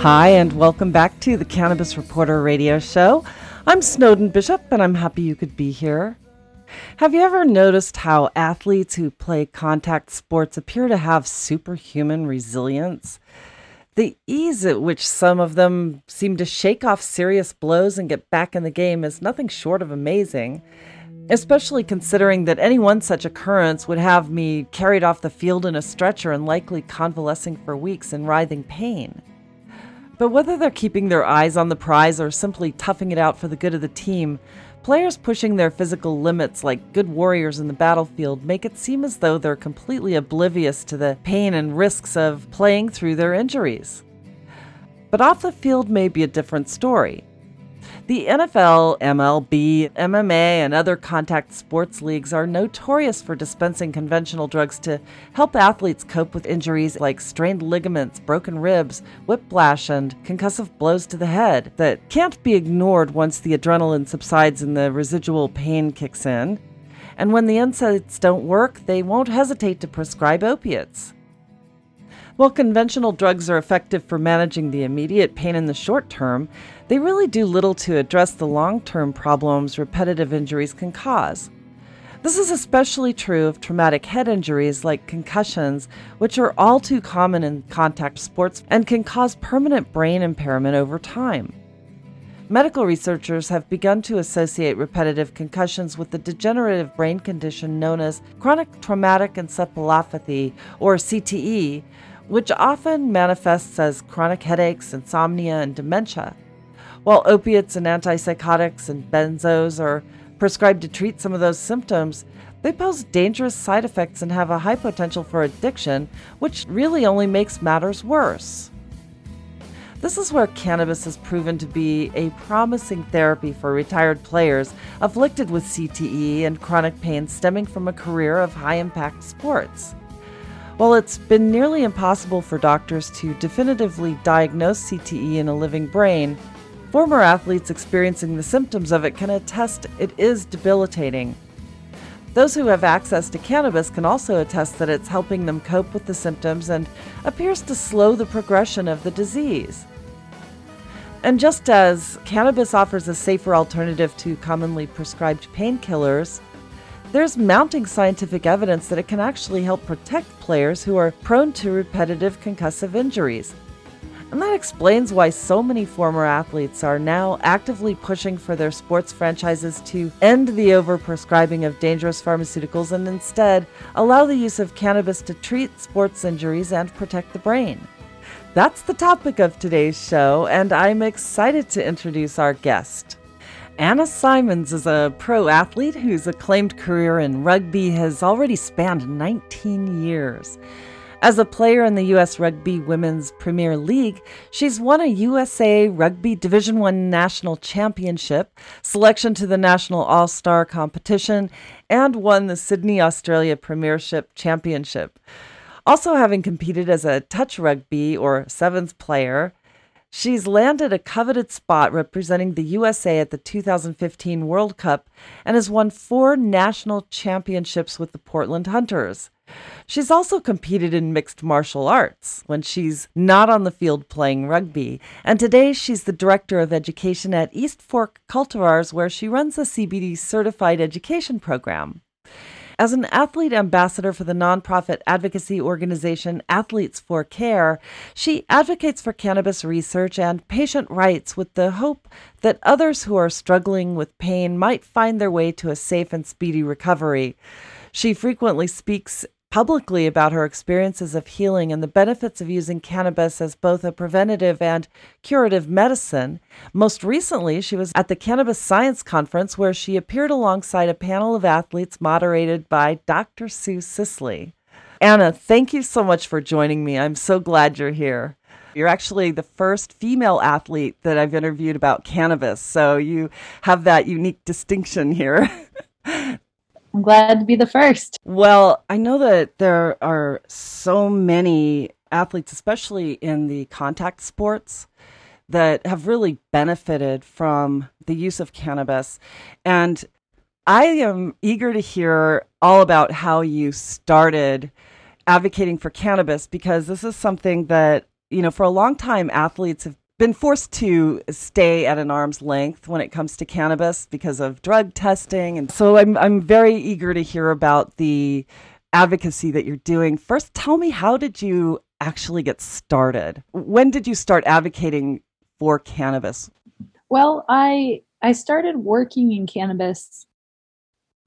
Hi, and welcome back to the Cannabis Reporter radio show. I'm Snowden Bishop, and I'm happy you could be here. Have you ever noticed how athletes who play contact sports appear to have superhuman resilience? The ease at which some of them seem to shake off serious blows and get back in the game is nothing short of amazing, especially considering that any one such occurrence would have me carried off the field in a stretcher and likely convalescing for weeks in writhing pain. But whether they're keeping their eyes on the prize or simply toughing it out for the good of the team, players pushing their physical limits like good warriors in the battlefield make it seem as though they're completely oblivious to the pain and risks of playing through their injuries. But off the field may be a different story. The NFL, MLB, MMA, and other contact sports leagues are notorious for dispensing conventional drugs to help athletes cope with injuries like strained ligaments, broken ribs, whiplash, and concussive blows to the head that can't be ignored once the adrenaline subsides and the residual pain kicks in. And when the NSAIDs don't work, they won't hesitate to prescribe opiates. While conventional drugs are effective for managing the immediate pain in the short term, they really do little to address the long term problems repetitive injuries can cause. This is especially true of traumatic head injuries like concussions, which are all too common in contact sports and can cause permanent brain impairment over time. Medical researchers have begun to associate repetitive concussions with the degenerative brain condition known as chronic traumatic encephalopathy, or CTE, which often manifests as chronic headaches, insomnia, and dementia. While opiates and antipsychotics and benzos are prescribed to treat some of those symptoms, they pose dangerous side effects and have a high potential for addiction, which really only makes matters worse. This is where cannabis has proven to be a promising therapy for retired players afflicted with CTE and chronic pain stemming from a career of high impact sports. While it's been nearly impossible for doctors to definitively diagnose CTE in a living brain, former athletes experiencing the symptoms of it can attest it is debilitating. Those who have access to cannabis can also attest that it's helping them cope with the symptoms and appears to slow the progression of the disease. And just as cannabis offers a safer alternative to commonly prescribed painkillers, there's mounting scientific evidence that it can actually help protect players who are prone to repetitive concussive injuries. And that explains why so many former athletes are now actively pushing for their sports franchises to end the overprescribing of dangerous pharmaceuticals and instead allow the use of cannabis to treat sports injuries and protect the brain. That's the topic of today's show, and I'm excited to introduce our guest. Anna Symonds is a pro athlete whose acclaimed career in rugby has already spanned 19 years. As a player in the U.S. Rugby Women's Premier League, she's won a USA Rugby Division I National Championship, selection to the National All Star competition, and won the Sydney Australia Premiership Championship. Also, having competed as a touch rugby or sevens player, She's landed a coveted spot representing the USA at the 2015 World Cup and has won four national championships with the Portland Hunters. She's also competed in mixed martial arts when she's not on the field playing rugby, and today she's the director of education at East Fork Cultivars, where she runs a CBD certified education program. As an athlete ambassador for the nonprofit advocacy organization Athletes for Care, she advocates for cannabis research and patient rights with the hope that others who are struggling with pain might find their way to a safe and speedy recovery. She frequently speaks publicly about her experiences of healing and the benefits of using cannabis as both a preventative and curative medicine. Most recently, she was at the Cannabis Science Conference where she appeared alongside a panel of athletes moderated by Dr. Sue Sisley. Anna, thank you so much for joining me. I'm so glad you're here. You're actually the first female athlete that I've interviewed about cannabis. So you have that unique distinction here. I'm glad to be the first. Well, I know that there are so many athletes, especially in the contact sports, that have really benefited from the use of cannabis. And I am eager to hear all about how you started advocating for cannabis because this is something that, you know, for a long time athletes have been forced to stay at an arm's length when it comes to cannabis because of drug testing. And so I'm, I'm very eager to hear about the advocacy that you're doing. First, tell me, how did you actually get started? When did you start advocating for cannabis? Well, I I started working in cannabis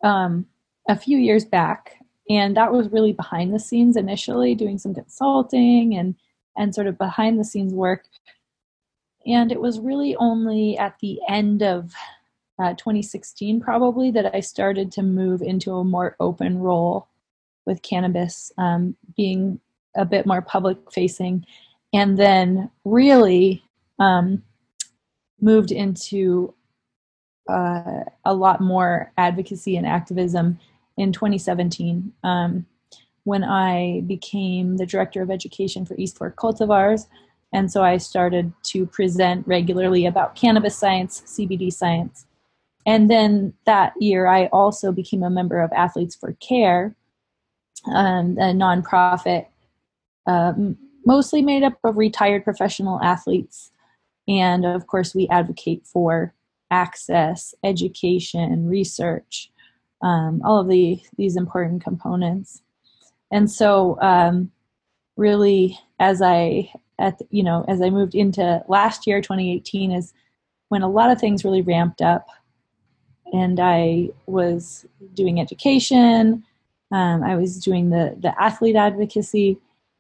um, a few years back, and that was really behind the scenes initially, doing some consulting and and sort of behind the scenes work. And it was really only at the end of uh, 2016, probably, that I started to move into a more open role with cannabis, um, being a bit more public facing, and then really um, moved into uh, a lot more advocacy and activism in 2017 um, when I became the director of education for East Fork Cultivars. And so I started to present regularly about cannabis science, CBD science. And then that year, I also became a member of Athletes for Care, um, a nonprofit um, mostly made up of retired professional athletes. And of course, we advocate for access, education, research, um, all of the these important components. And so, um, really, as I at you know as I moved into last year, 2018, is when a lot of things really ramped up, and I was doing education. Um, I was doing the the athlete advocacy,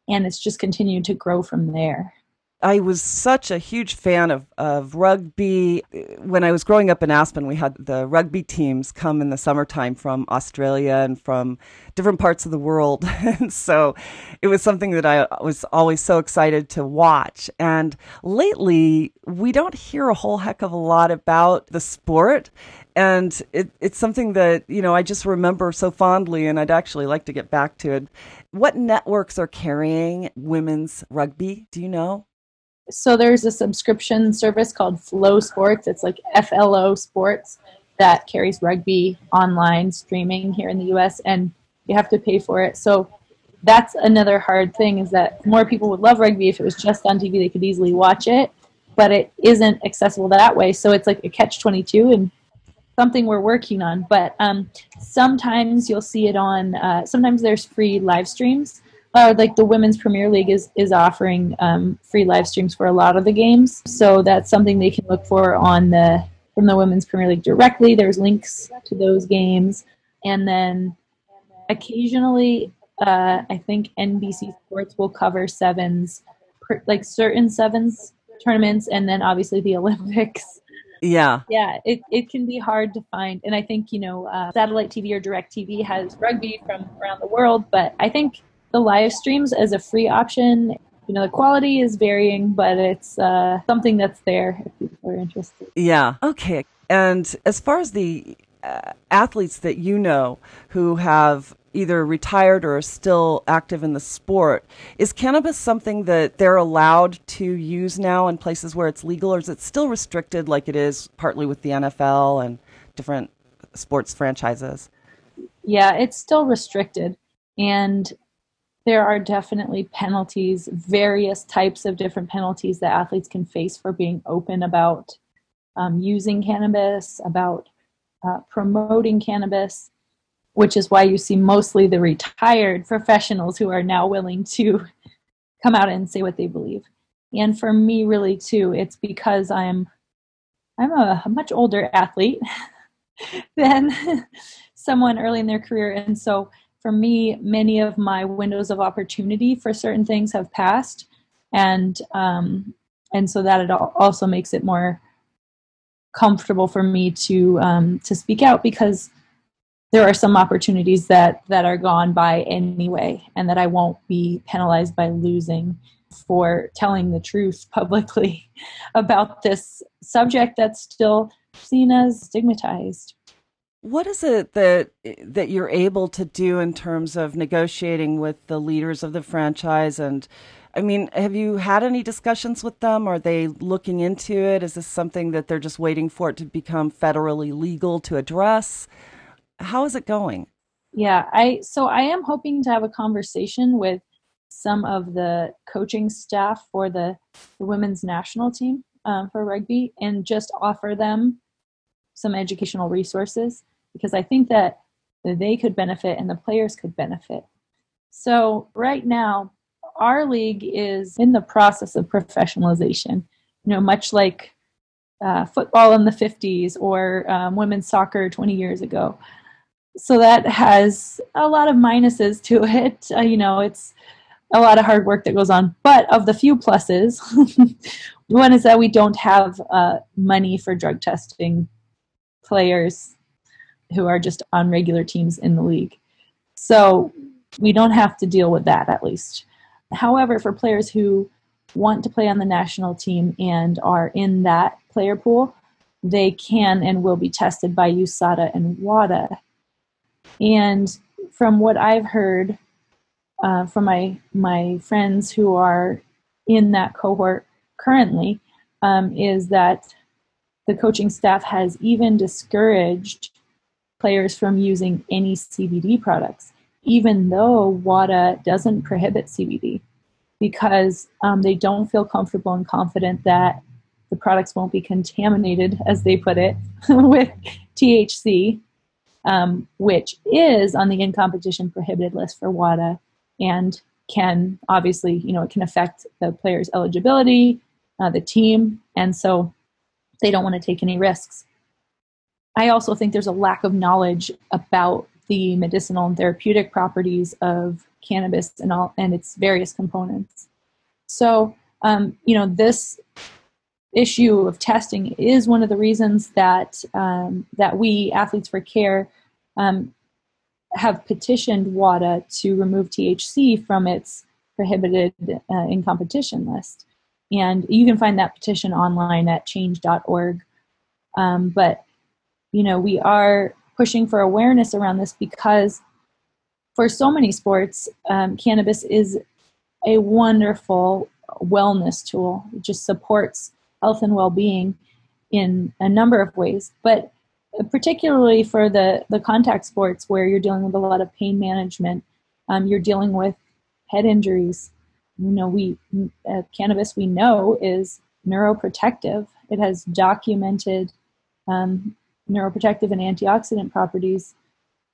and it's just continued to grow from there. I was such a huge fan of, of rugby. When I was growing up in Aspen, we had the rugby teams come in the summertime from Australia and from different parts of the world. and so it was something that I was always so excited to watch. And lately, we don't hear a whole heck of a lot about the sport. And it, it's something that, you know, I just remember so fondly, and I'd actually like to get back to it. What networks are carrying women's rugby? Do you know? So there's a subscription service called Flow Sports. It's like FLO Sports that carries rugby online streaming here in the US and you have to pay for it. So that's another hard thing is that more people would love rugby if it was just on TV they could easily watch it, but it isn't accessible that way. So it's like a catch 22 and something we're working on. But um, sometimes you'll see it on, uh, sometimes there's free live streams uh, like the women's premier league is is offering um, free live streams for a lot of the games. So that's something they can look for on the from the women's premier league directly. There's links to those games. And then occasionally uh, i think nbc sports will cover sevens like certain sevens tournaments and then obviously the olympics. Yeah. Yeah it, it can be hard to find. And i think you know uh, satellite tv or direct tv has rugby from around the world but i think the live streams as a free option. You know, the quality is varying, but it's uh, something that's there if people are interested. Yeah. Okay. And as far as the uh, athletes that you know who have either retired or are still active in the sport, is cannabis something that they're allowed to use now in places where it's legal, or is it still restricted like it is partly with the NFL and different sports franchises? Yeah, it's still restricted. And there are definitely penalties, various types of different penalties that athletes can face for being open about um, using cannabis, about uh, promoting cannabis, which is why you see mostly the retired professionals who are now willing to come out and say what they believe. And for me, really, too, it's because I'm I'm a, a much older athlete than someone early in their career, and so for me, many of my windows of opportunity for certain things have passed, and um, and so that it also makes it more comfortable for me to um, to speak out because there are some opportunities that that are gone by anyway, and that I won't be penalized by losing for telling the truth publicly about this subject that's still seen as stigmatized. What is it that that you're able to do in terms of negotiating with the leaders of the franchise and I mean, have you had any discussions with them? Are they looking into it? Is this something that they're just waiting for it to become federally legal to address? How is it going? Yeah, I so I am hoping to have a conversation with some of the coaching staff for the, the women's national team um, for rugby and just offer them some educational resources because I think that they could benefit and the players could benefit. So, right now, our league is in the process of professionalization, you know, much like uh, football in the 50s or um, women's soccer 20 years ago. So, that has a lot of minuses to it. Uh, you know, it's a lot of hard work that goes on. But of the few pluses, one is that we don't have uh, money for drug testing players who are just on regular teams in the league. So we don't have to deal with that at least. However, for players who want to play on the national team and are in that player pool, they can and will be tested by USADA and WADA. And from what I've heard uh, from my my friends who are in that cohort currently, um, is that the coaching staff has even discouraged players from using any CBD products, even though WADA doesn't prohibit CBD, because um, they don't feel comfortable and confident that the products won't be contaminated, as they put it, with THC, um, which is on the in competition prohibited list for WADA and can obviously, you know, it can affect the player's eligibility, uh, the team, and so they don't want to take any risks. I also think there's a lack of knowledge about the medicinal and therapeutic properties of cannabis and all and its various components. So, um, you know, this issue of testing is one of the reasons that um, that we athletes for care um, have petitioned WADA to remove THC from its prohibited uh, in competition list. And you can find that petition online at change.org. Um, but you know, we are pushing for awareness around this because for so many sports, um, cannabis is a wonderful wellness tool. It just supports health and well-being in a number of ways, but particularly for the the contact sports where you're dealing with a lot of pain management, um, you're dealing with head injuries. You know, we uh, cannabis we know is neuroprotective. It has documented um, neuroprotective and antioxidant properties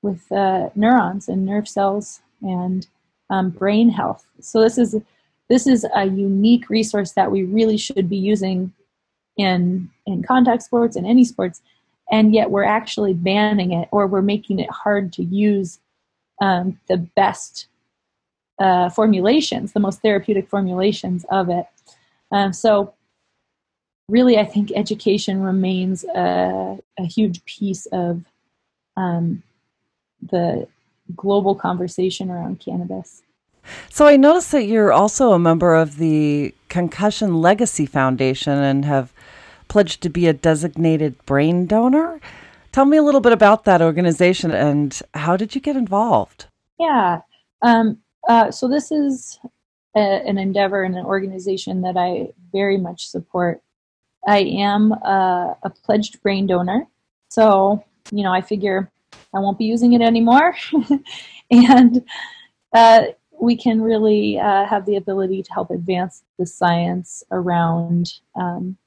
with uh, neurons and nerve cells and um, brain health. So this is this is a unique resource that we really should be using in in contact sports and any sports, and yet we're actually banning it or we're making it hard to use um, the best uh, formulations, the most therapeutic formulations of it. Um, so really, I think education remains a, a huge piece of um, the global conversation around cannabis. So I noticed that you're also a member of the Concussion Legacy Foundation and have pledged to be a designated brain donor. Tell me a little bit about that organization and how did you get involved? Yeah. Um, uh, so this is a, an endeavor and an organization that I very much support. I am a, a pledged brain donor. So, you know, I figure I won't be using it anymore. and uh, we can really uh, have the ability to help advance the science around um,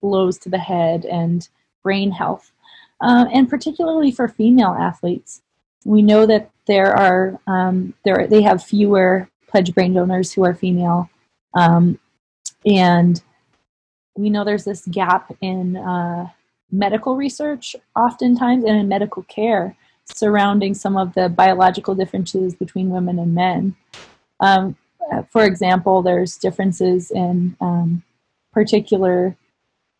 blows to the head and brain health, uh, and particularly for female athletes. We know that there are um, there they have fewer pledge brain donors who are female, um, and we know there's this gap in uh, medical research, oftentimes, and in medical care surrounding some of the biological differences between women and men. Um, for example, there's differences in um, particular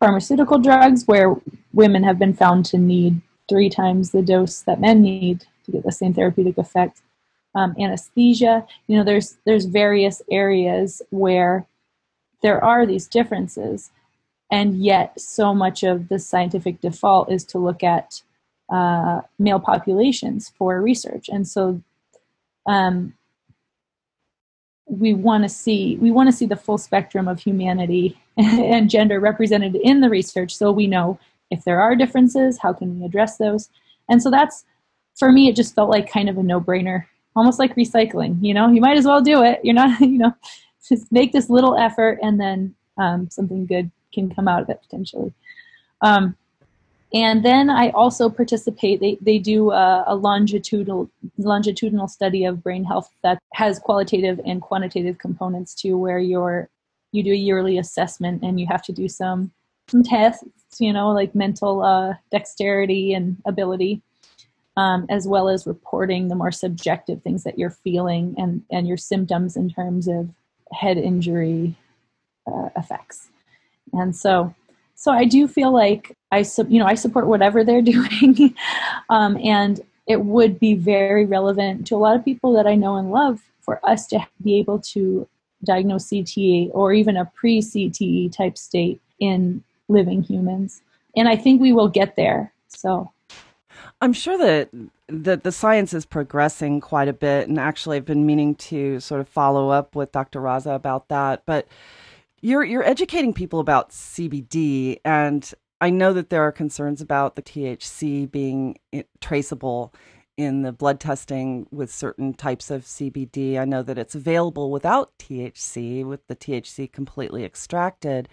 pharmaceutical drugs where women have been found to need three times the dose that men need to get the same therapeutic effect. Um, anesthesia, you know, there's there's various areas where there are these differences, and yet so much of the scientific default is to look at uh, male populations for research, and so um, we want to see we want to see the full spectrum of humanity and gender represented in the research, so we know if there are differences, how can we address those, and so that's for me. It just felt like kind of a no brainer, almost like recycling. You know, you might as well do it. You're not, you know, just make this little effort, and then um, something good can come out of it potentially. Um, and then I also participate. They they do a, a, longitudinal longitudinal study of brain health that has qualitative and quantitative components too, where you're you do a yearly assessment and you have to do some some tests, you know, like mental uh, dexterity and ability, um, as well as reporting the more subjective things that you're feeling and and your symptoms in terms of head injury uh, effects. And so so I do feel like I, you know, I support whatever they're doing, um, and it would be very relevant to a lot of people that I know and love for us to be able to diagnose CTE or even a pre-CTE type state in living humans. And I think we will get there. So I'm sure that that the science is progressing quite a bit, and actually, I've been meaning to sort of follow up with Dr. Raza about that. But you're you're educating people about CBD, and I know that there are concerns about the THC being traceable in the blood testing with certain types of CBD. I know that it's available without THC, with the THC completely extracted.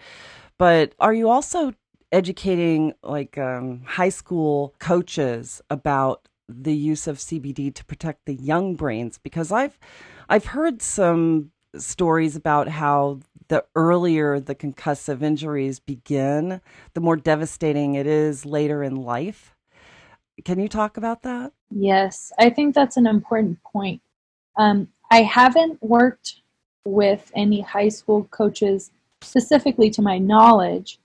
But are you also educating like um, high school coaches about the use of CBD to protect the young brains? Because I've I've heard some stories about how the earlier the concussive injuries begin, the more devastating it is later in life. Can you talk about that? Yes, I think that's an important point. Um, I haven't worked with any high school coaches specifically to my knowledge,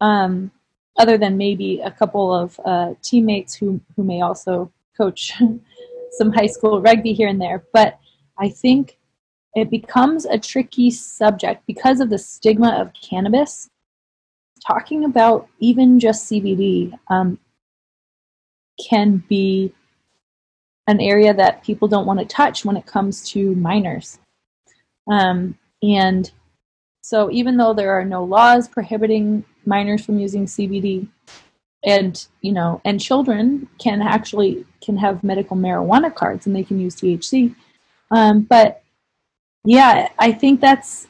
um, other than maybe a couple of uh, teammates who, who may also coach some high school rugby here and there. But I think it becomes a tricky subject because of the stigma of cannabis. Talking about even just CBD um, can be an area that people don't want to touch when it comes to minors. Um, and so, even though there are no laws prohibiting minors from using CBD, and you know, and children can actually can have medical marijuana cards and they can use THC, um, but yeah, I think that's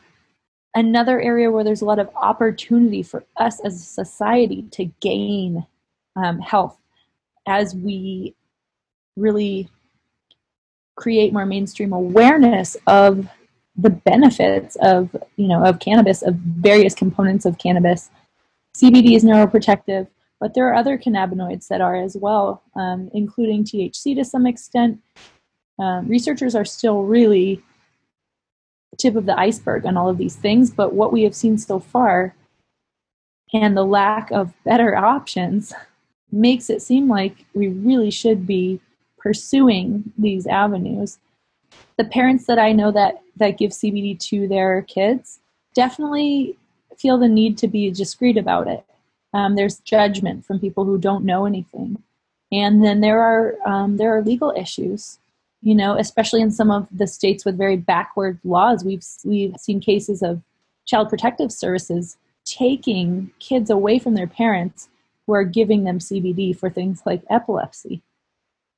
another area where there's a lot of opportunity for us as a society to gain um, health as we really create more mainstream awareness of the benefits of you know of cannabis of various components of cannabis cbd is neuroprotective but there are other cannabinoids that are as well um, including thc to some extent um, researchers are still really tip of the iceberg on all of these things, but what we have seen so far and the lack of better options makes it seem like we really should be pursuing these avenues. The parents that I know that that give CBD to their kids definitely feel the need to be discreet about it. Um, there's judgment from people who don't know anything, and then there are um, there are legal issues you know especially in some of the states with very backward laws. We've we've seen cases of child protective services taking kids away from their parents who are giving them CBD for things like epilepsy.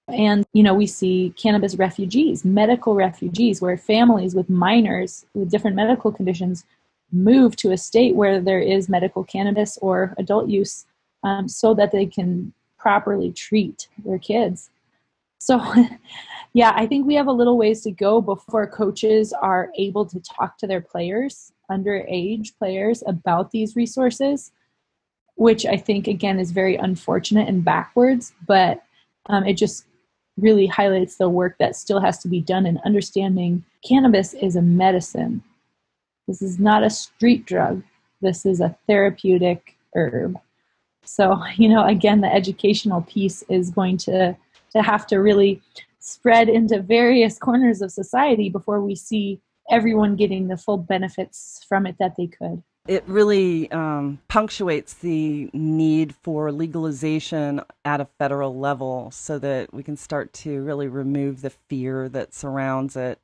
And you know we see cannabis refugees medical refugees where families with minors with different medical conditions move to a state where there is medical cannabis or adult use um, so that they can properly treat their kids so yeah, I think we have a little ways to go before coaches are able to talk to their players, underage players, about these resources, which I think, again, is very unfortunate and backwards, but um, it just really highlights the work that still has to be done in understanding cannabis is a medicine. This is not a street drug, this is a therapeutic herb. So, you know, again, the educational piece is going to, to have to really spread into various corners of society before we see everyone getting the full benefits from it that they could. It really um, punctuates the need for legalization at a federal level so that we can start to really remove the fear that surrounds it.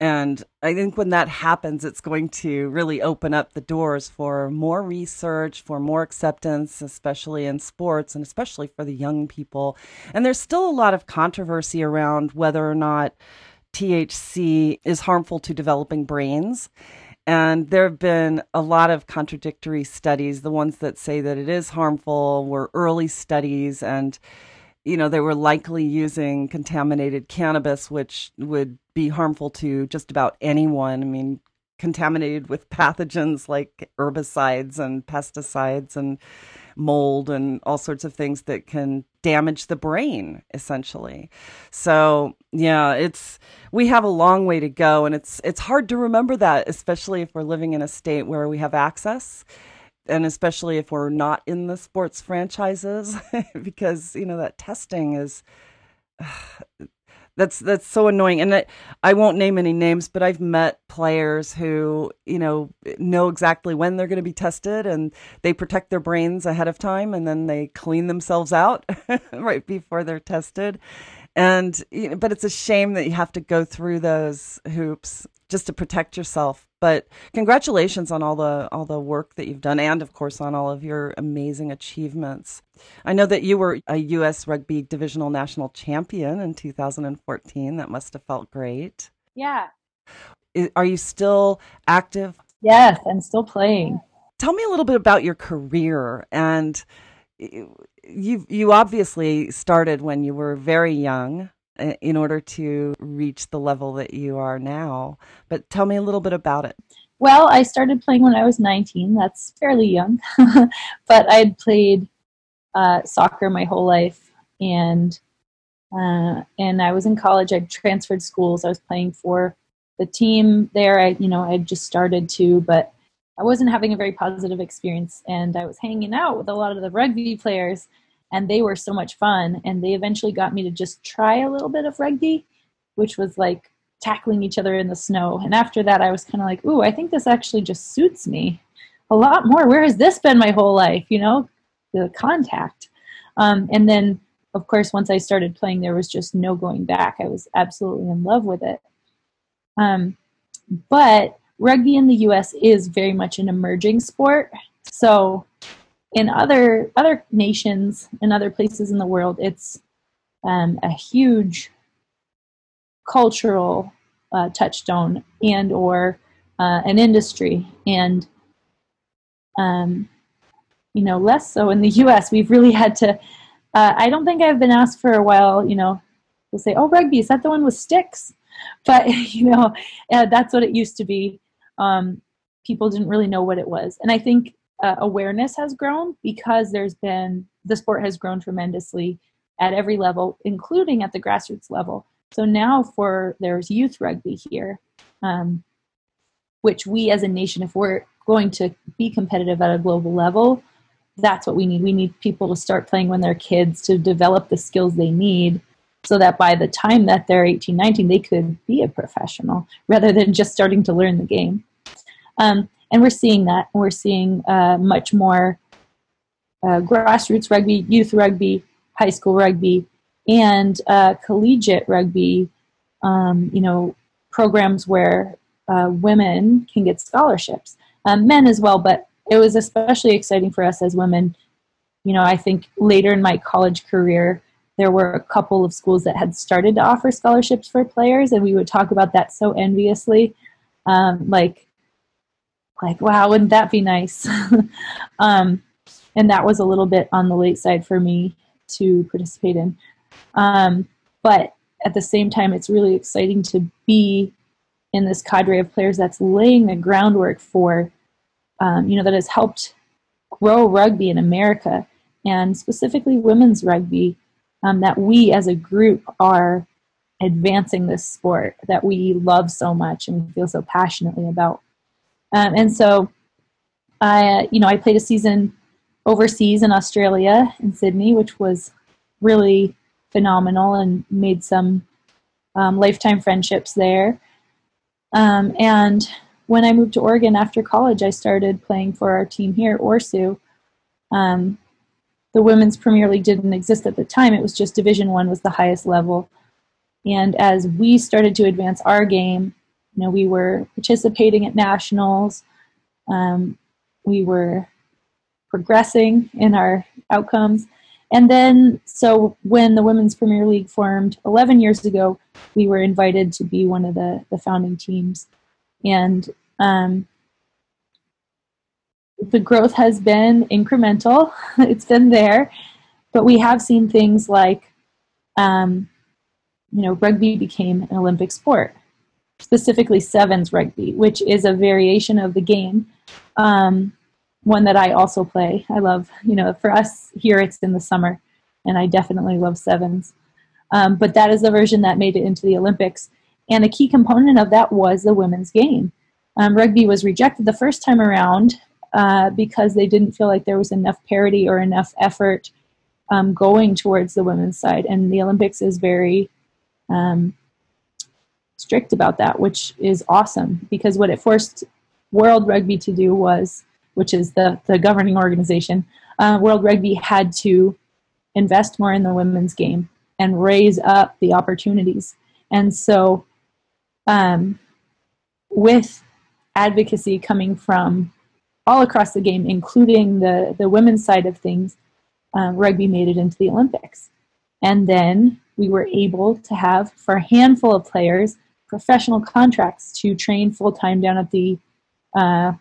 And I think when that happens, it's going to really open up the doors for more research, for more acceptance, especially in sports and especially for the young people. And there's still a lot of controversy around whether or not THC is harmful to developing brains. And there have been a lot of contradictory studies. The ones that say that it is harmful were early studies, and you know they were likely using contaminated cannabis, which would be harmful to just about anyone. I mean, contaminated with pathogens like herbicides and pesticides and mold and all sorts of things that can damage the brain essentially. So, yeah, it's we have a long way to go and it's it's hard to remember that especially if we're living in a state where we have access and especially if we're not in the sports franchises because, you know, that testing is that's that's so annoying. And i won't name any names but i've met players who you know know exactly when they're going to be tested and they protect their brains ahead of time and then they clean themselves out right before they're tested. And you know, but it's a shame that you have to go through those hoops just to protect yourself but congratulations on all the all the work that you've done and of course on all of your amazing achievements. I know that you were a us rugby divisional national champion in 2014 that must have felt great. Yeah. Are you still active? Yes i'm still playing. Tell me a little bit about your career and you you obviously started when you were very young in order to reach the level that you are now. But tell me a little bit about it. Well, I started playing when I was 19. That's fairly young. but I had played uh, soccer my whole life. And uh, and I was in college. I transferred schools. I was playing for the team there. I, you know, I just started to, but I wasn't having a very positive experience. And I was hanging out with a lot of the rugby players and they were so much fun and they eventually got me to just try a little bit of rugby which was like tackling each other in the snow. And after that i was kind of like ooh i think this actually just suits me a lot more. Where has this been my whole life? You know the contact. Um, and then of course once i started playing there was just no going back. I was absolutely in love with it. Um, but rugby in the us is very much an emerging sport. So in other other nations and other places in the world, it's um, a huge cultural uh, touchstone and or uh, an industry. And um, you know less so in the us we've really had to uh, i don't think i've been asked for a while you know we'll say oh rugby is that the one with sticks? But you know uh, that's what it used to be. Um, people didn't really know what it was. And i think uh, awareness has grown because there's been the sport has grown tremendously at every level, including at the grassroots level. So now for there's youth rugby here, um, which we as a nation, if we're going to be competitive at a global level, that's what we need. We need people to start playing when they're kids to develop the skills they need so that by the time that they're 18, 19, they could be a professional rather than just starting to learn the game. Um, and we're seeing that. We're seeing uh, much more uh, grassroots rugby, youth rugby, high school rugby, and uh, collegiate rugby. Um, you know, programs where uh, women can get scholarships, um, men as well. But it was especially exciting for us as women. You know, I think later in my college career, there were a couple of schools that had started to offer scholarships for players, and we would talk about that so enviously. Um, like like, wow, wouldn't that be nice? um, and that was a little bit on the late side for me to participate in. Um, but at the same time, it's really exciting to be in this cadre of players that's laying the groundwork for, um, you know, that has helped grow rugby in America and specifically women's rugby. Um, that we as a group are advancing this sport that we love so much and feel so passionately about. Um, and so, I, you know, I played a season overseas in Australia in Sydney, which was really phenomenal and made some um, lifetime friendships there. Um, and when I moved to Oregon after college, I started playing for our team here, ORSU. Um, the women's Premier League didn't exist at the time; it was just Division One was the highest level. And as we started to advance our game, you know, we were participating at nationals. Um, we were progressing in our outcomes. And then, so when the Women's Premier League formed 11 years ago, we were invited to be one of the, the founding teams. And um, the growth has been incremental, it's been there, but we have seen things like, um, you know, rugby became an Olympic sport, specifically sevens rugby, which is a variation of the game. Um, one that I also play. I love, you know, for us here it's in the summer, and I definitely love sevens. Um, but that is the version that made it into the Olympics. And a key component of that was the women's game. Um, rugby was rejected the first time around uh, because they didn't feel like there was enough parity or enough effort um, going towards the women's side. And the Olympics is very um, strict about that, which is awesome because what it forced World Rugby to do was which is the, the governing organization, uh, World Rugby had to invest more in the women's game and raise up the opportunities. And so, um, with advocacy coming from all across the game, including the, the women's side of things, um, rugby made it into the Olympics. And then we were able to have, for a handful of players, professional contracts to train full time down at the uh,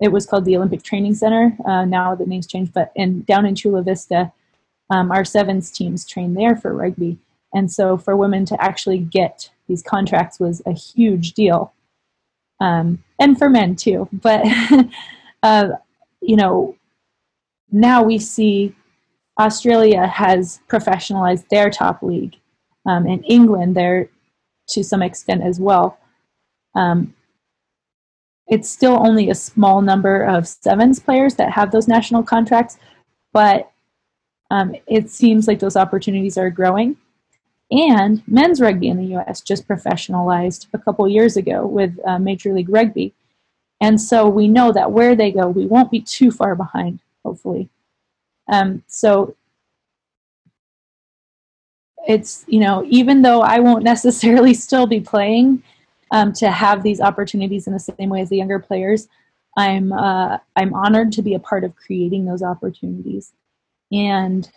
it was called the Olympic Training Center. Uh, now the name's changed, but in down in Chula Vista, um, our sevens teams train there for rugby. And so for women to actually get these contracts was a huge deal. Um, and for men too. But, uh, you know, now we see Australia has professionalized their top league, um, and England there to some extent as well. Um, it's still only a small number of sevens players that have those national contracts, but um, it seems like those opportunities are growing. And men's rugby in the US just professionalized a couple years ago with uh, Major League Rugby. And so we know that where they go, we won't be too far behind, hopefully. Um, so it's, you know, even though I won't necessarily still be playing, um, to have these opportunities in the same way as the younger players. I'm uh, I'm honored to be a part of creating those opportunities, and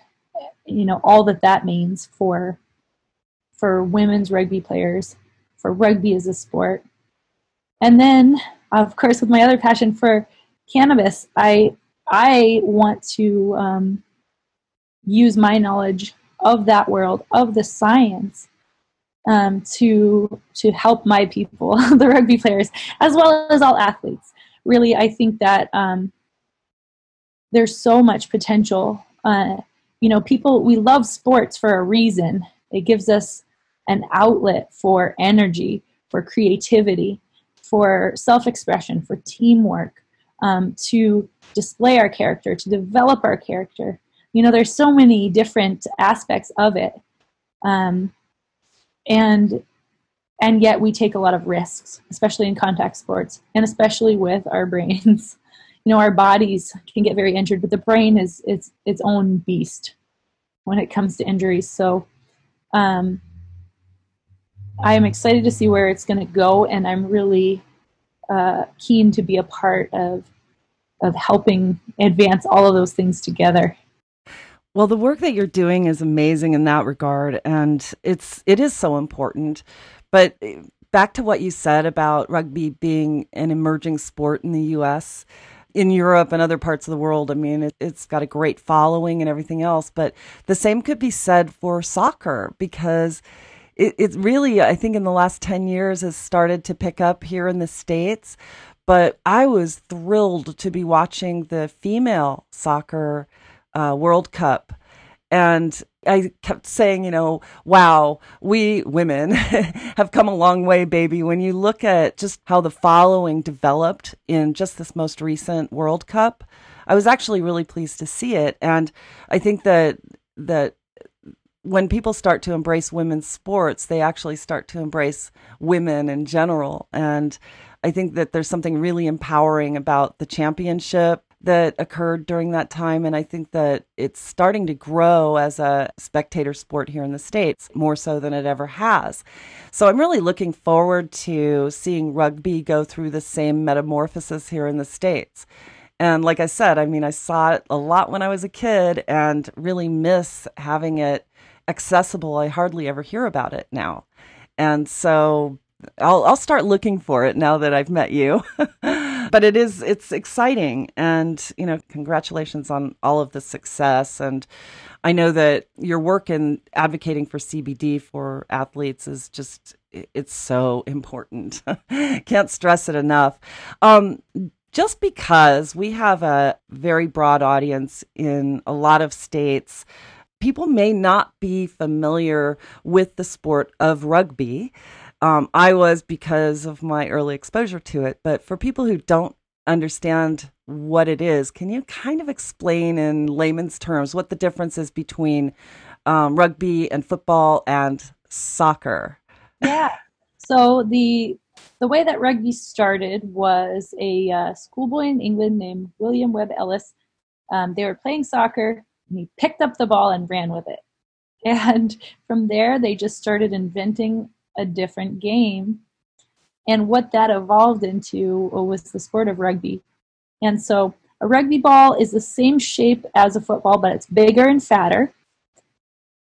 you know all that that means for for women's rugby players, for rugby as a sport, and then of course with my other passion for cannabis, I I want to um, use my knowledge of that world of the science um, to to help my people, the rugby players, as well as all athletes. Really, I think that um, there's so much potential. Uh, you know, people we love sports for a reason. It gives us an outlet for energy, for creativity, for self-expression, for teamwork, um, to display our character, to develop our character. You know, there's so many different aspects of it. Um, and and yet we take a lot of risks especially in contact sports and especially with our brains. You know our bodies can get very injured but the brain is its its own beast when it comes to injuries. So um, i am excited to see where it's going to go and i'm really uh, keen to be a part of of helping advance all of those things together well, the work that you're doing is amazing in that regard, and it's it is so important. But eh, back to what you said about rugby being an emerging sport in the U.S. In Europe and other parts of the world, I mean, it, it's got a great following and everything else. But the same could be said for soccer because it, it really, I think, in the last 10 years has started to pick up here in the States. But I was thrilled to be watching the female soccer uh, World Cup. And I kept saying, you know, wow, we women have come a long way, baby. When you look at just how the following developed in just this most recent World Cup, I was actually really pleased to see it. And I think that, that when people start to embrace women's sports, they actually start to embrace women in general. And I think that there's something really empowering about the championship that occurred during that time. And I think that it's starting to grow as a spectator sport here in the States more so than it ever has. So I'm really looking forward to seeing rugby go through the same metamorphosis here in the States. And like I said, I mean, I saw it a lot when I was a kid and really miss having it accessible. I hardly ever hear about it now. And so I'll, I'll start looking for it now that I've met you. but it is it's exciting. And you know congratulations on all of the success. And i know that your work in advocating for cbd for athletes is just it's so important. Can't stress it enough. Um, just because we have a very broad audience in a lot of states people may not be familiar with the sport of rugby um, I was because of my early exposure to it. But for people who don't understand what it is, can you kind of explain in layman's terms what the difference is between um, rugby and football and soccer? Yeah. So the the way that rugby started was a uh, schoolboy in England named William Webb Ellis. Um, they were playing soccer, and he picked up the ball and ran with it. And from there, they just started inventing a different game. And what that evolved into was the sport of rugby. And so a rugby ball is the same shape as a football, but it's bigger and fatter.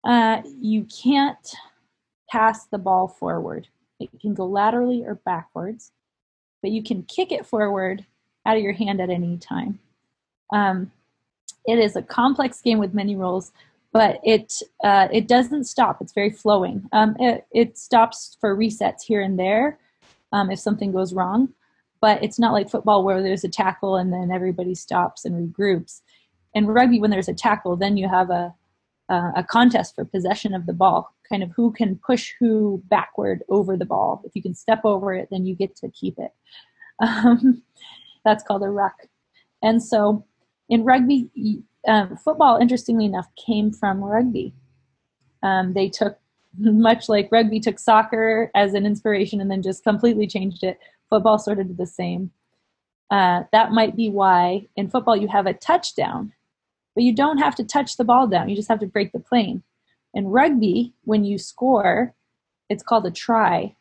Uh, you can't pass the ball forward. It can go laterally or backwards, but you can kick it forward out of your hand at any time. Um, it is a complex game with many rules, but it uh, it doesn't stop. It's very flowing. Um, it, it stops for resets here and there um, if something goes wrong, but it's not like football where there's a tackle and then everybody stops and regroups. In rugby, when there's a tackle, then you have a uh, a contest for possession of the ball, kind of who can push who backward over the ball. If you can step over it, then you get to keep it. Um, that's called a ruck. And so in rugby, um, football, interestingly enough, came from rugby. Um, they took, much like rugby took soccer as an inspiration and then just completely changed it. Football sort of did the same. Uh, that might be why in football you have a touchdown, but you don't have to touch the ball down. You just have to break the plane. In rugby, when you score, it's called a try.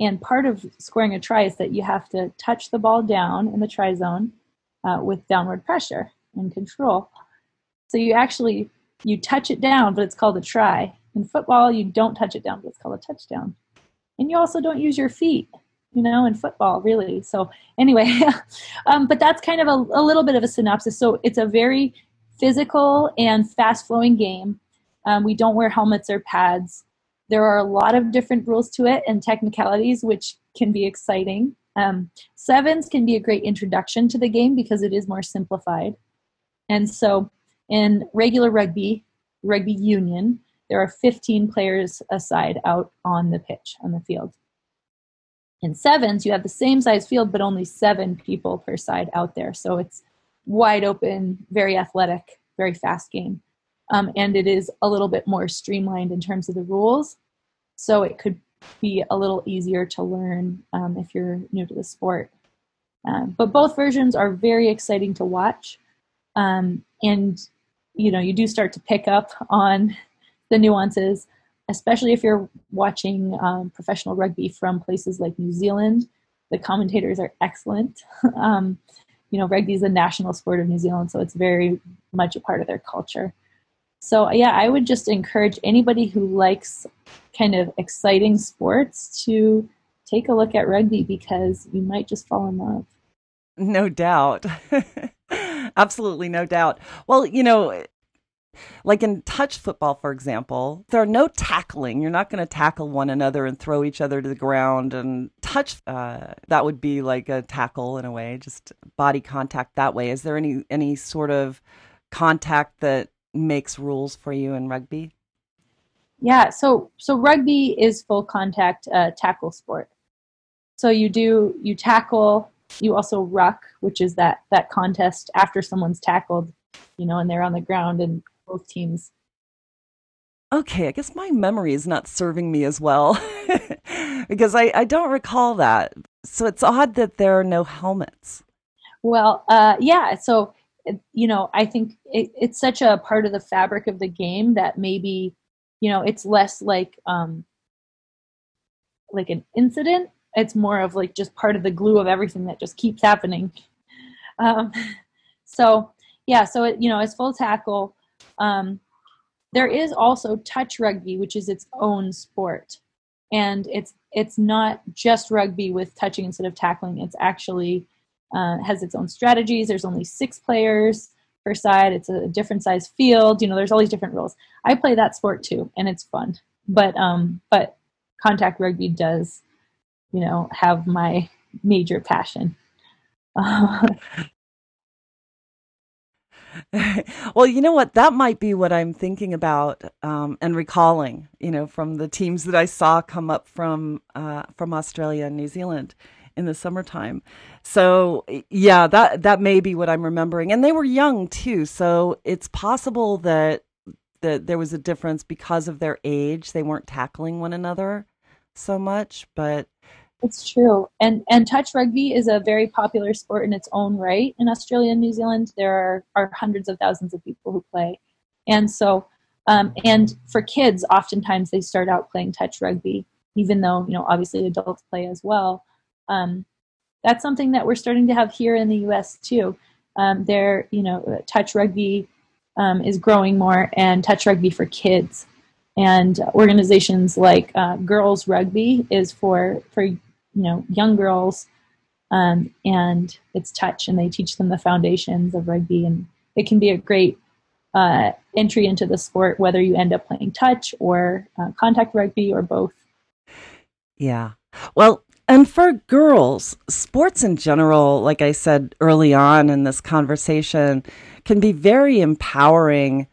And part of scoring a try is that you have to touch the ball down in the try zone uh, with downward pressure and control. So you actually you touch it down, but it's called a try. In football, you don't touch it down, but it's called a touchdown. And you also don't use your feet, you know, in football, really. So anyway, um, but that's kind of a, a, little bit of a synopsis. So it's a very physical and fast-flowing game. Um, we don't wear helmets or pads. There are a lot of different rules to it and technicalities, which can be exciting. Um, sevens can be a great introduction to the game because it is more simplified. And so in regular rugby, rugby union, there are 15 players aside out on the pitch, on the field. In sevens, you have the same size field, but only seven people per side out there. So it's wide open, very athletic, very fast game. Um, and it is a little bit more streamlined in terms of the rules. So it could be a little easier to learn um, if you're new to the sport. Um, but both versions are very exciting to watch. Um, and you know, you do start to pick up on the nuances, especially if you're watching um, professional rugby from places like New Zealand. The commentators are excellent. um, you know, rugby is a national sport of New Zealand, so it's very much a part of their culture. So, yeah, I would just encourage anybody who likes kind of exciting sports to take a look at rugby because you might just fall in love. No doubt. Absolutely, no doubt. Well, you know, like in touch football, for example, there are no tackling. You're not going to tackle one another and throw each other to the ground. And touch, uh, that would be like a tackle in a way, just body contact that way. Is there any any sort of contact that makes rules for you in rugby? Yeah, so so rugby is full contact uh, tackle sport. So you do you tackle you also ruck, which is that that contest after someone's tackled, you know, and they're on the ground and both teams okay, I guess my memory is not serving me as well because I, I don't recall that. So it's odd that there are no helmets. Well, uh, yeah. So, you know, I think it, it's such a part of the fabric of the game that maybe, you know, it's less like, um, like an incident. It's more of like just part of the glue of everything that just keeps happening. Um, so, yeah. So, it, you know, as full tackle, um, there is also touch rugby, which is its own sport, and it's it's not just rugby with touching instead of tackling. It's actually uh, has its own strategies. There's only six players per side. It's a different size field. You know, there's all these different rules. I play that sport too, and it's fun. But um, but contact rugby does, you know, have my major passion. well, you know what? That might be what I'm thinking about um, and recalling. You know, from the teams that I saw come up from uh, from Australia and New Zealand in the summertime. So yeah, that that may be what I'm remembering. And they were young too, so it's possible that that there was a difference because of their age. They weren't tackling one another so much, but it's true. And and touch rugby is a very popular sport in its own right in Australia and New Zealand. There are, are hundreds of thousands of people who play. And so um, and for kids, oftentimes they start out playing touch rugby, even though, you know, obviously adults play as well. Um, that's something that we're starting to have here in the US too. Um, there, you know, touch rugby um, is growing more and touch rugby for kids and organizations like uh, girls rugby is for for you know young girls um, and it's touch and they teach them the foundations of rugby and it can be a great uh, entry into the sport whether you end up playing touch or uh, contact rugby or both. Yeah. Well and for girls sports in general like i said early on in this conversation can be very empowering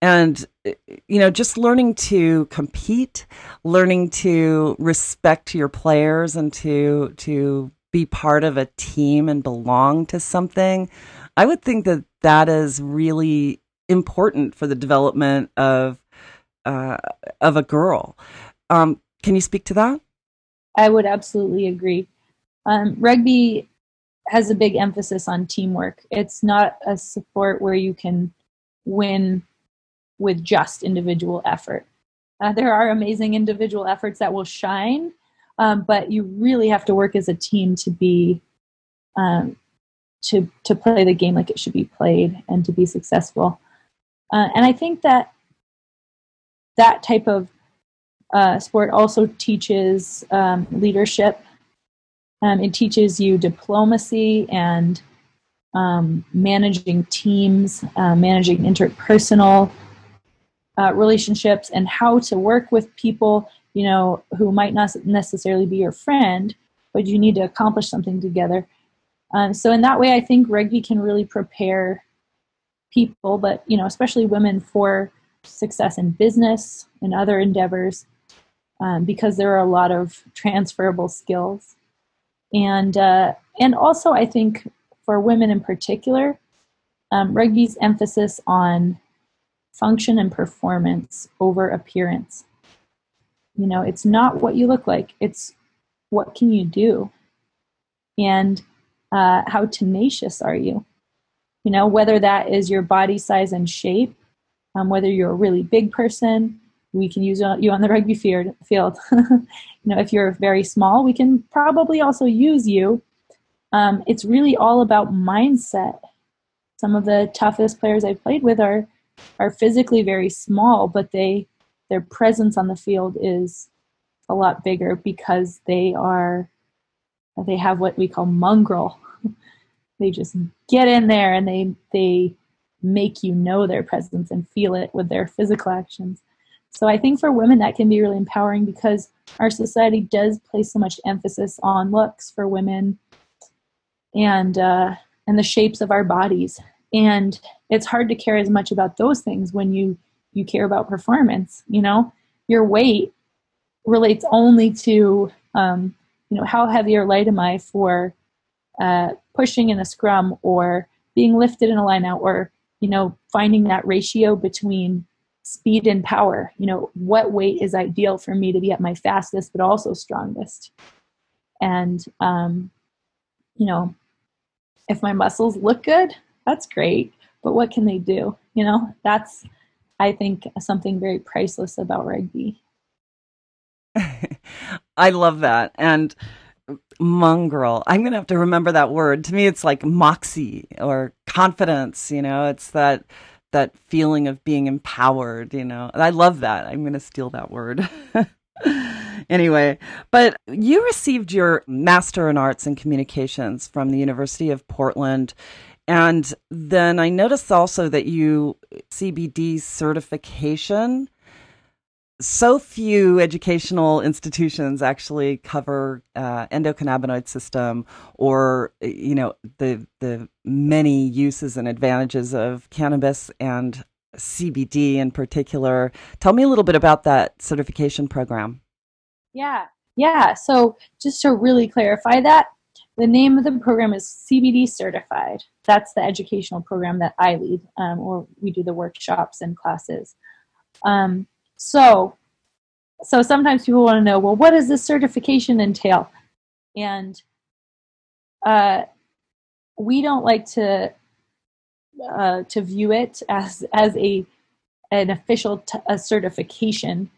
and you know just learning to compete learning to respect your players and to to be part of a team and belong to something i would think that that is really important for the development of uh, of a girl. Um, can you speak to that? I would absolutely agree. Um, rugby has a big emphasis on teamwork. It's not a sport where you can win with just individual effort. Uh, there are amazing individual efforts that will shine, um, but you really have to work as a team to be um, to to play the game like it should be played and to be successful. Uh, and I think that that type of uh, sport also teaches um, leadership. Um, it teaches you diplomacy and um, managing teams, uh, managing interpersonal uh, relationships and how to work with people you know who might not necessarily be your friend but you need to accomplish something together. Um, so in that way i think rugby can really prepare people but you know especially women for success in business and other endeavors um, because there are a lot of transferable skills. And uh, and also i think for women in particular um, rugby's emphasis on function and performance over appearance. You know, it's not what you look like, it's what can you do? And uh, how tenacious are you? You know, whether that is your body size and shape, um, whether you're a really big person, we can use you on the rugby field. you know, if you're very small, we can probably also use you. Um, it's really all about mindset. Some of the toughest players I've played with are are physically very small, but they their presence on the field is a lot bigger because they are they have what we call mongrel. they just get in there and they they make you know their presence and feel it with their physical actions. So I think for women that can be really empowering because our society does place so much emphasis on looks for women and uh, and the shapes of our bodies and it's hard to care as much about those things when you you care about performance you know your weight relates only to um, you know how heavy or light am i for uh, pushing in a scrum or being lifted in a line out or you know finding that ratio between speed and power. You know, what weight is ideal for me to be at my fastest, but also strongest? And, um, you know, if my muscles look good, that's great. But what can they do? You know, that's, I think, something very priceless about rugby. I love that. And mongrel, I'm going to have to remember that word. To me, it's like moxie or confidence. You know, it's that that feeling of being empowered, you know. and I love that. I'm going to steal that word. anyway, but you received your Master in Arts and Communications from the University of Portland. And then I noticed also that you CBD certification so few educational institutions actually cover uh, endocannabinoid system or you know the the many uses and advantages of cannabis and CBD in particular. Tell me a little bit about that certification program. Yeah, yeah. So just to really clarify that, the name of the program is CBD Certified. That's the educational program that I lead, um, or we do the workshops and classes. Um, so, so sometimes people want to know, well, what does this certification entail? And uh, we don't like to uh, to view it as as a an official t- a certification.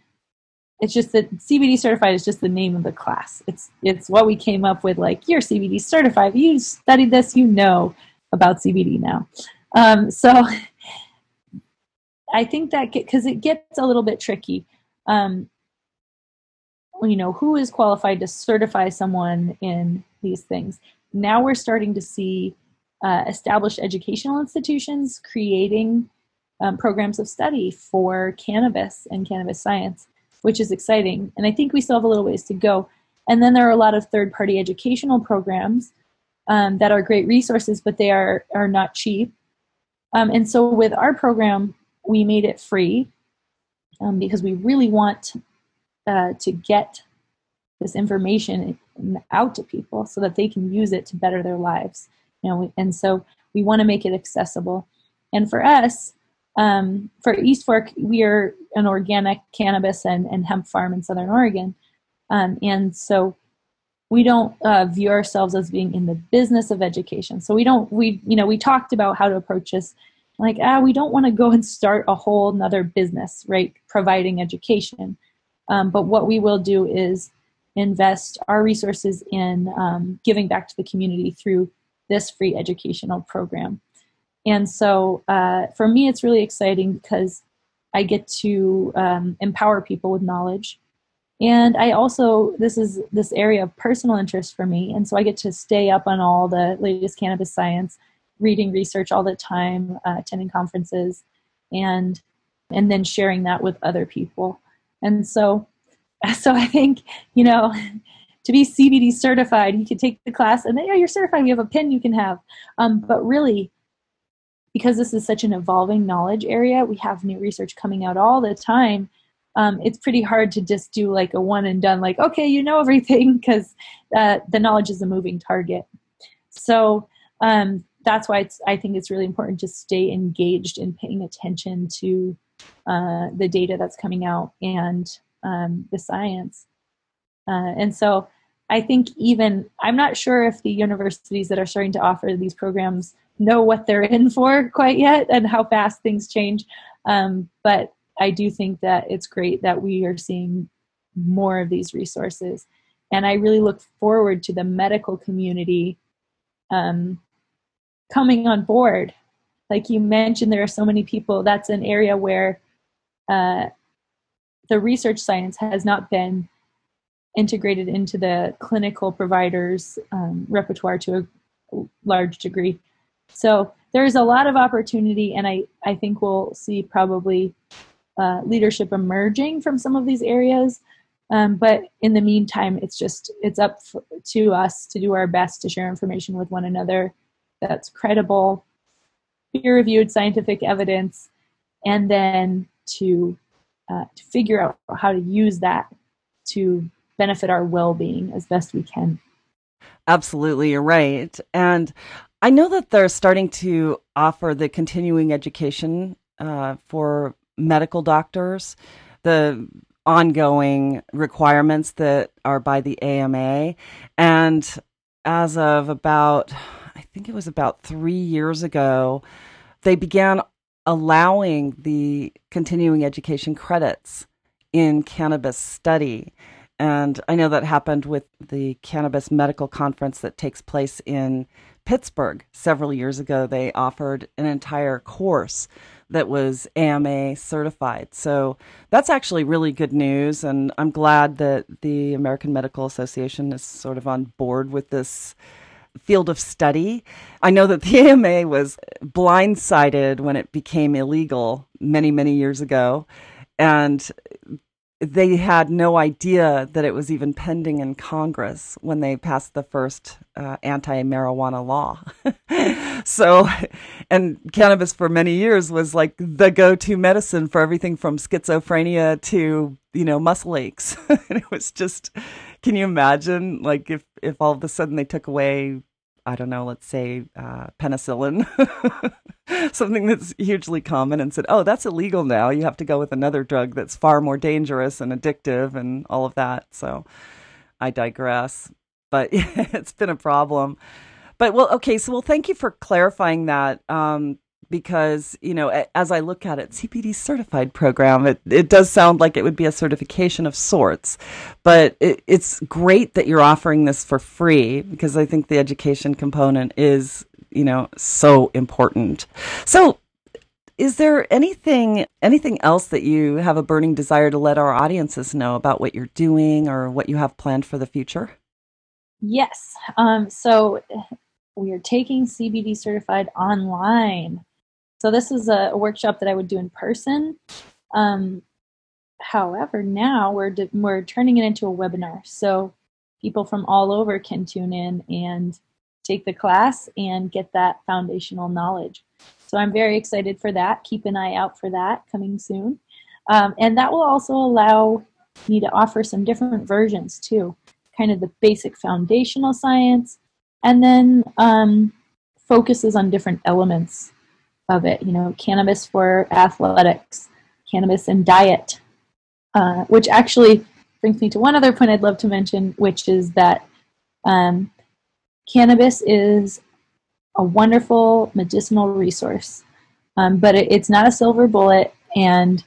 It's just that CBD certified is just the name of the class. It's it's what we came up with. Like you're CBD certified. You studied this. You know about CBD now. Um, so I think that because it gets a little bit tricky. Um, you know, who is qualified to certify someone in these things? Now we're starting to see uh, established educational institutions creating um, programs of study for cannabis and cannabis science, which is exciting. And I think we still have a little ways to go. And then there are a lot of third party educational programs um, that are great resources, but they are, are not cheap. Um, and so with our program, we made it free um, because we really want uh, to get this information out to people so that they can use it to better their lives. You know, and so we want to make it accessible. And for us, um, for East Fork, we are an organic cannabis and, and hemp farm in Southern Oregon, um, and so we don't uh, view ourselves as being in the business of education. So we don't we you know we talked about how to approach this like ah we don't want to go and start a whole another business right providing education. Um, but what we will do is invest our resources in um, giving back to the community through this free educational program and so uh, for me it's really exciting because i get to um, empower people with knowledge and i also this is this area of personal interest for me and so i get to stay up on all the latest cannabis science reading research all the time, uh, attending conferences, and and then sharing that with other people. And so, so I think you know, to be CBD certified, you can take the class, and then yeah, you're certified. You have a pin you can have. Um, but really, because this is such an evolving knowledge area, we have new research coming out all the time. Um, it's pretty hard to just do like a one and done, like okay, you know everything, because uh, the knowledge is a moving target. So um, that's why I think it's really important to stay engaged in paying attention to uh, the data that's coming out and um, the science. Uh, and so I think even I'm not sure if the universities that are starting to offer these programs know what they're in for quite yet and how fast things change. Um, but I do think that it's great that we are seeing more of these resources. And I really look forward to the medical community um, coming on board. Like you mentioned, there are so many people. That's an area where uh, the research science has not been integrated into the clinical providers' um, repertoire to a large degree. So there's a lot of opportunity, and I, I think we'll see probably uh, leadership emerging from some of these areas. Um, but in the meantime, it's just it's up to us to do our best to share information with one another that's credible, peer reviewed scientific evidence, and then to, uh, to figure out how to use that to benefit our well being as best we can. Absolutely, you're right. And I know that they're starting to offer the continuing education uh, for medical doctors, the ongoing requirements that are by the AMA. And as of about, I think it was about three years ago, they began allowing the continuing education credits in cannabis study. And I know that happened with the cannabis medical conference that takes place in Pittsburgh several years ago. They offered an entire course that was AMA certified. So that's actually really good news. And I'm glad that the American Medical Association is sort of on board with this field of study. I know that the AMA was blindsided when it became illegal many, many years ago. And they had no idea that it was even pending in Congress when they passed the first uh, anti marijuana law. so, and cannabis for many years was like the go to medicine for everything from schizophrenia to, you know, muscle aches. and it was just, can you imagine, like, if, if all of a sudden they took away I don't know, let's say uh, penicillin, something that's hugely common, and said, oh, that's illegal now. You have to go with another drug that's far more dangerous and addictive and all of that. So I digress. But it's been a problem. But well, okay. So, well, thank you for clarifying that. Um, because you know as i look at it cbd certified program it, it does sound like it would be a certification of sorts but it, it's great that you're offering this for free because i think the education component is you know so important. So is there anything anything else that you have a burning desire to let our audiences know about what you're doing or what you have planned for the future? Yes. Um, so we are taking cbd certified online so this is a, a workshop that I would do in person. Um, however, now we're we're turning it into a webinar, so people from all over can tune in and take the class and get that foundational knowledge. So I'm very excited for that. Keep an eye out for that coming soon, um, and that will also allow me to offer some different versions too, kind of the basic foundational science, and then um, focuses on different elements of it. You know, cannabis for athletics, cannabis and diet, uh, which actually brings me to one other point I'd love to mention, which is that um, cannabis is a wonderful medicinal resource, um, but it, it's not a silver bullet, and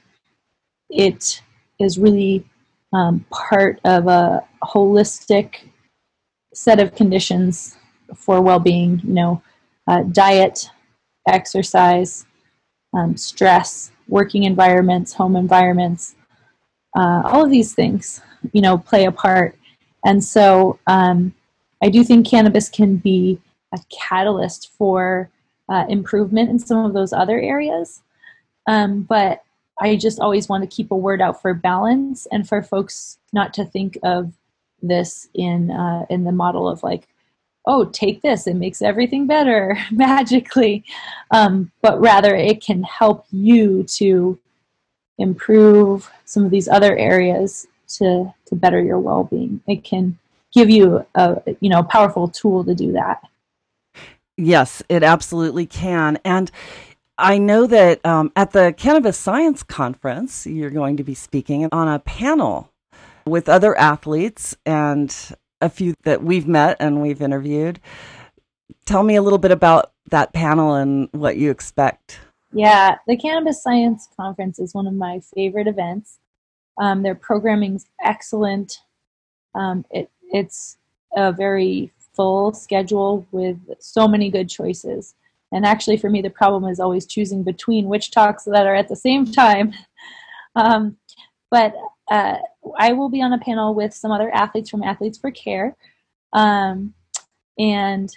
it is really um, part of a holistic set of conditions for well-being. You know, uh, diet, exercise, um, stress, working environments, home environments, uh, all of these things, you know, play a part. And so um, I do think cannabis can be a catalyst for uh, improvement in some of those other areas. Um, but I just always want to keep a word out for balance and for folks not to think of this in uh, in the model of like oh, take this, it makes everything better magically. Um, but rather, it can help you to improve some of these other areas to, to better your well being. It can give you a you know powerful tool to do that. Yes, it absolutely can. And I know that um, at the Cannabis Science Conference, you're going to be speaking on a panel with other athletes and a few that we've met and we've interviewed. Tell me a little bit about that panel and what you expect. Yeah, the Cannabis Science Conference is one of my favorite events. Um, their programming's excellent. Um, it, it's a very full schedule with so many good choices. And actually, for me, the problem is always choosing between which talks that are at the same time. Um, but uh, I will be on a panel with some other athletes from Athletes for Care, um, and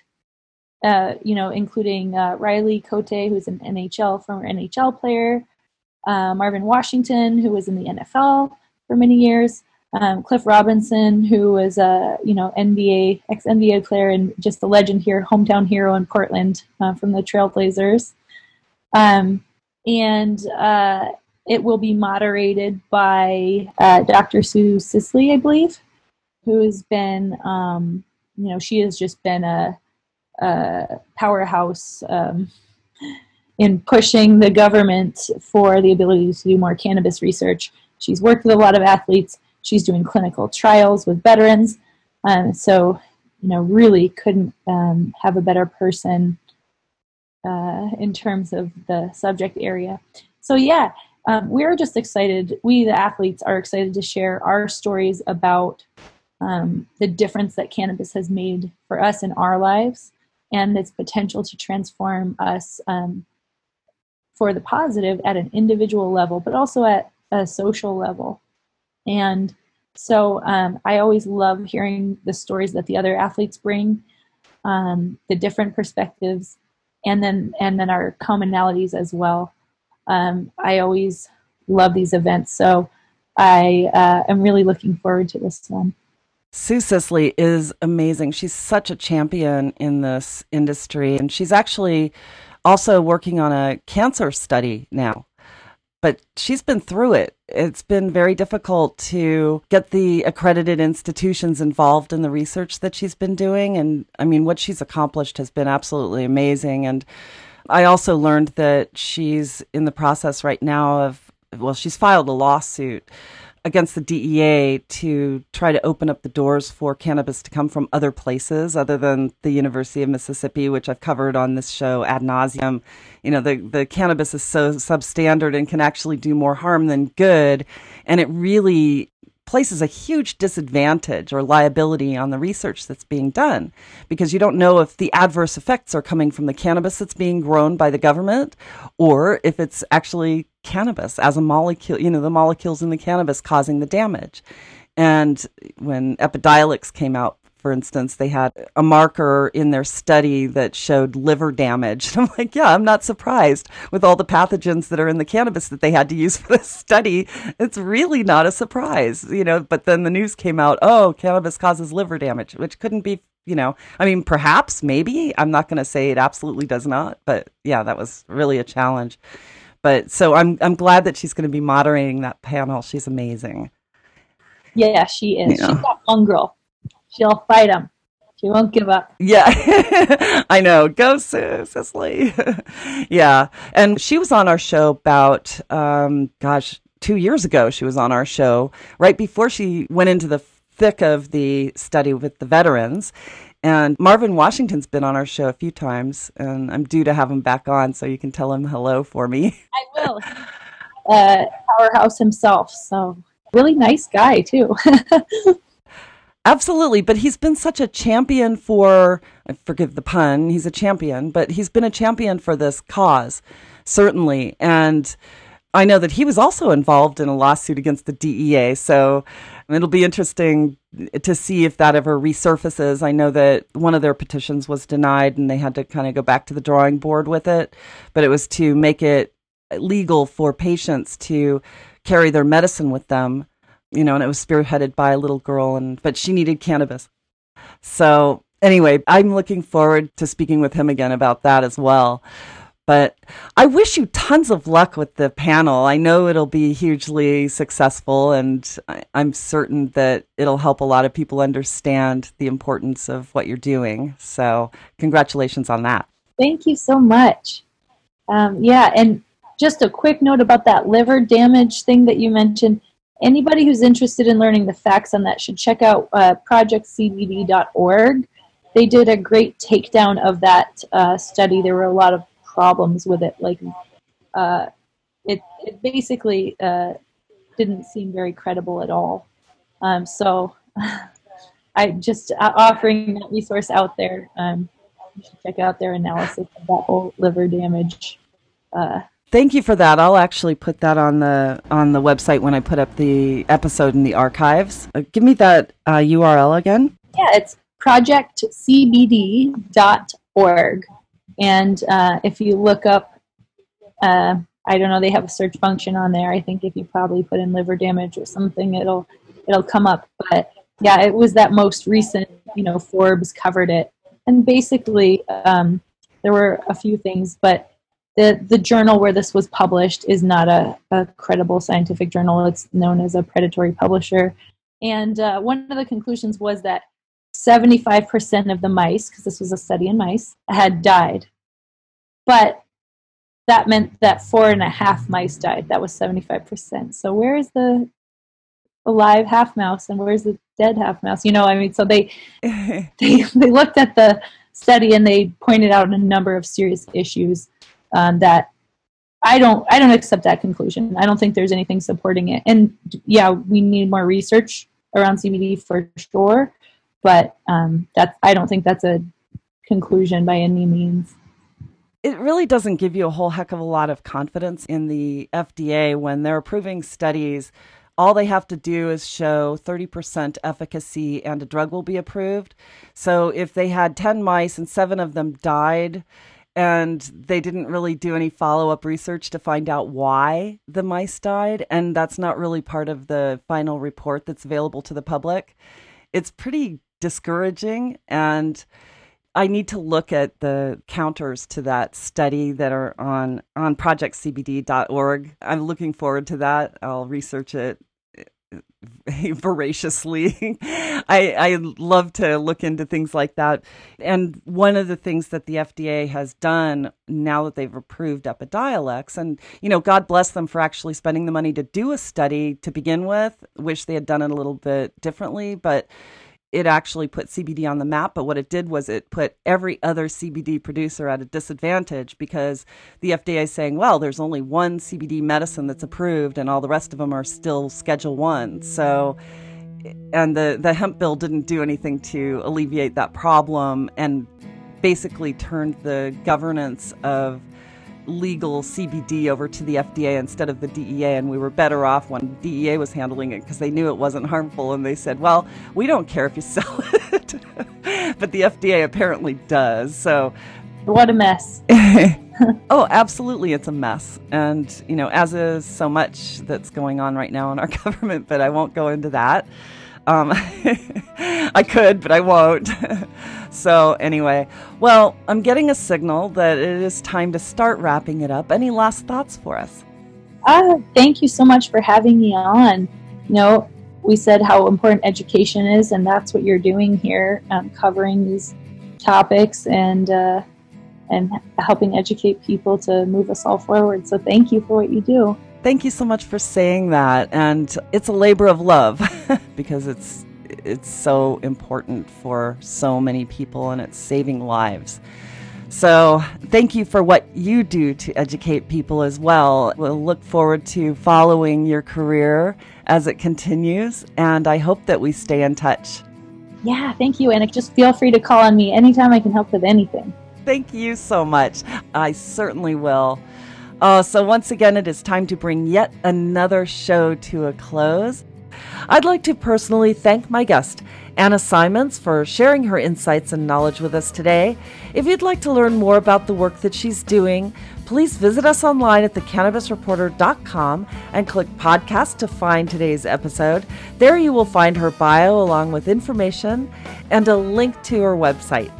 uh, you know, including uh, Riley Cote, who's an NHL former NHL player, uh, Marvin Washington, who was in the NFL for many years, um, Cliff Robinson, who was a you know NBA ex NBA player and just a legend here, hometown hero in Portland uh, from the Trailblazers, um, and uh, it will be moderated by uh, Dr. Sue Sisley, I believe, who has been, um, you know, she has just been a, a powerhouse um, in pushing the government for the ability to do more cannabis research. She's worked with a lot of athletes. She's doing clinical trials with veterans. Um, so, you know, really couldn't um, have a better person uh, in terms of the subject area. So, yeah, um, we're just excited. We, the athletes, are excited to share our stories about um, the difference that cannabis has made for us in our lives and its potential to transform us um, for the positive at an individual level, but also at a social level. And so um, I always love hearing the stories that the other athletes bring, um, the different perspectives, and then and then our commonalities as well. Um, I always love these events, so I uh, am really looking forward to this one. Sue Sisley is amazing. She's such a champion in this industry, and she's actually also working on a cancer study now. But she's been through it. It's been very difficult to get the accredited institutions involved in the research that she's been doing. And I mean, what she's accomplished has been absolutely amazing. And I also learned that she's in the process right now of, well, she's filed a lawsuit against the DEA to try to open up the doors for cannabis to come from other places other than the University of Mississippi, which I've covered on this show ad nauseum. You know, the, the cannabis is so substandard and can actually do more harm than good. And it really places a huge disadvantage or liability on the research that's being done because you don't know if the adverse effects are coming from the cannabis that's being grown by the government or if it's actually cannabis as a molecule, you know, the molecules in the cannabis causing the damage. And when Epidiolex came out, for instance, they had a marker in their study that showed liver damage. And I'm like, yeah, I'm not surprised with all the pathogens that are in the cannabis that they had to use for this study. It's really not a surprise, you know. But then the news came out, oh, cannabis causes liver damage, which couldn't be, you know, I mean, perhaps, maybe. I'm not going to say it absolutely does not, but yeah, that was really a challenge. But so I'm I'm glad that she's going to be moderating that panel. She's amazing. Yeah, she is. Know. She's that one girl. She'll fight him. She won't give up. Yeah, I know. Go, Sue, Sisley. yeah, and she was on our show about, um, gosh, two years ago. She was on our show right before she went into the thick of the study with the veterans. And Marvin Washington's been on our show a few times, and I'm due to have him back on, so you can tell him hello for me. I will. Uh, powerhouse himself. So really nice guy too. Absolutely, but he's been such a champion for, forgive the pun, he's a champion, but he's been a champion for this cause, certainly. And I know that he was also involved in a lawsuit against the DEA. So it'll be interesting to see if that ever resurfaces. I know that one of their petitions was denied and they had to kind of go back to the drawing board with it, but it was to make it legal for patients to carry their medicine with them you know, and it was spearheaded by a little girl, and but she needed cannabis. So anyway, I'm looking forward to speaking with him again about that as well. But I wish you tons of luck with the panel. I know it'll be hugely successful, and I'm certain that it'll help a lot of people understand the importance of what you're doing. So, congratulations on that. Thank you so much. Um, yeah, and just a quick note about that liver damage thing that you mentioned anybody who's interested in learning the facts on that should check out uh, projectcbd.org. They did a great takedown of that uh, study. There were a lot of problems with it, like uh, it, it basically uh, didn't seem very credible at all. Um, so I just uh, offering that resource out there. Um, you should check out their analysis of that whole liver damage uh, Thank you for that. I'll actually put that on the on the website when I put up the episode in the archives. Uh, give me that uh, URL again. Yeah, it's projectcbd.org. And uh, if you look up, uh, I don't know, they have a search function on there. I think if you probably put in liver damage or something, it'll it'll come up. But yeah, it was that most recent. You know, Forbes covered it, and basically um, there were a few things, but the, the journal where this was published is not a, a credible scientific journal. It's known as a predatory publisher. And uh, one of the conclusions was that 75% of the mice, because this was a study in mice, had died. But that meant that four and a half mice died. That was 75%. So where is the alive half mouse and where's the dead half mouse? You know, I mean, so they, they, they looked at the study and they pointed out a number of serious issues um, that I don't, I don't accept that conclusion. I don't think there's anything supporting it. And yeah, we need more research around CBD for sure. But um, that's, I don't think that's a conclusion by any means it really doesn't give you a whole heck of a lot of confidence in the FDA when they're approving studies. All they have to do is show 30% efficacy and a drug will be approved. So if they had 10 mice and seven of them died, and they didn't really do any follow up research to find out why the mice died, and that's not really part of the final report that's available to the public. It's pretty discouraging and I need to look at the counters to that study that are on on projectcbd.org. I'm looking forward to that. I'll research it voraciously. I, I love to look into things like that. And one of the things that the FDA has done now that they've approved Epidiolex, and you know, God bless them for actually spending the money to do a study to begin with. Wish they had done it a little bit differently, but it actually put CBD on the map, but what it did was it put every other CBD producer at a disadvantage because the FDA is saying, well, there's only one CBD medicine that's approved and all the rest of them are still Schedule 1. So and the the hemp bill didn't do anything to alleviate that problem and basically turned the governance of legal CBD over to the FDA instead of the DEA, and we were better off when DEA was handling it because they knew it wasn't harmful, and they said, "Well, we don't care if you sell it," but the FDA apparently does. So, what a mess! oh, absolutely, it's a mess, and you know, as is so much that's going on right now in our government, but I won't go into that. Um, I could, but I won't. so, anyway, well, I'm getting a signal that it is time to start wrapping it up. Any last thoughts for us? Uh, thank you so much for having me on. You know, we said how important education is, and that's what you're doing here, um, covering these topics and uh, and helping educate people to move us all forward. So, thank you for what you do. Thank you so much for saying that. And it's a labor of love because it's it's so important for so many people and it's saving lives. So, thank you for what you do to educate people as well. We'll look forward to following your career as it continues, and I hope that we stay in touch. Yeah, thank you. And just feel free to call on me anytime I can help with anything. Thank you so much. I certainly will. Uh, so, once again, it is time to bring yet another show to a close. I'd like to personally thank my guest, Anna Symonds, for sharing her insights and knowledge with us today. If you'd like to learn more about the work that she's doing, please visit us online at thecannabisreporter.com and click podcast to find today's episode. There you will find her bio along with information and a link to her website.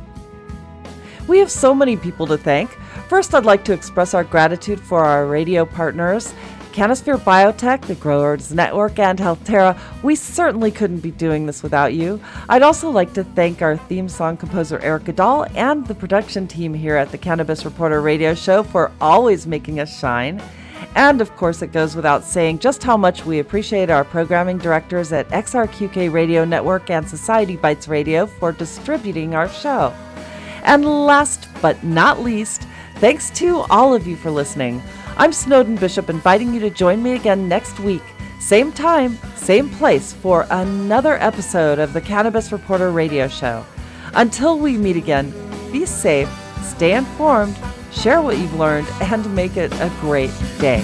We have so many people to thank. First, I'd like to express our gratitude for our radio partners, Canisphere Biotech, the Growers Network, and Healthterra. We certainly couldn't be doing this without you. I'd also like to thank our theme song composer Eric Goodall and the production team here at the Cannabis Reporter Radio Show for always making us shine. And of course, it goes without saying just how much we appreciate our programming directors at XRQK Radio Network and Society Bites Radio for distributing our show. And last but not least, Thanks to all of you for listening. I'm Snowden Bishop, inviting you to join me again next week, same time, same place, for another episode of the Cannabis Reporter Radio Show. Until we meet again, be safe, stay informed, share what you've learned, and make it a great day.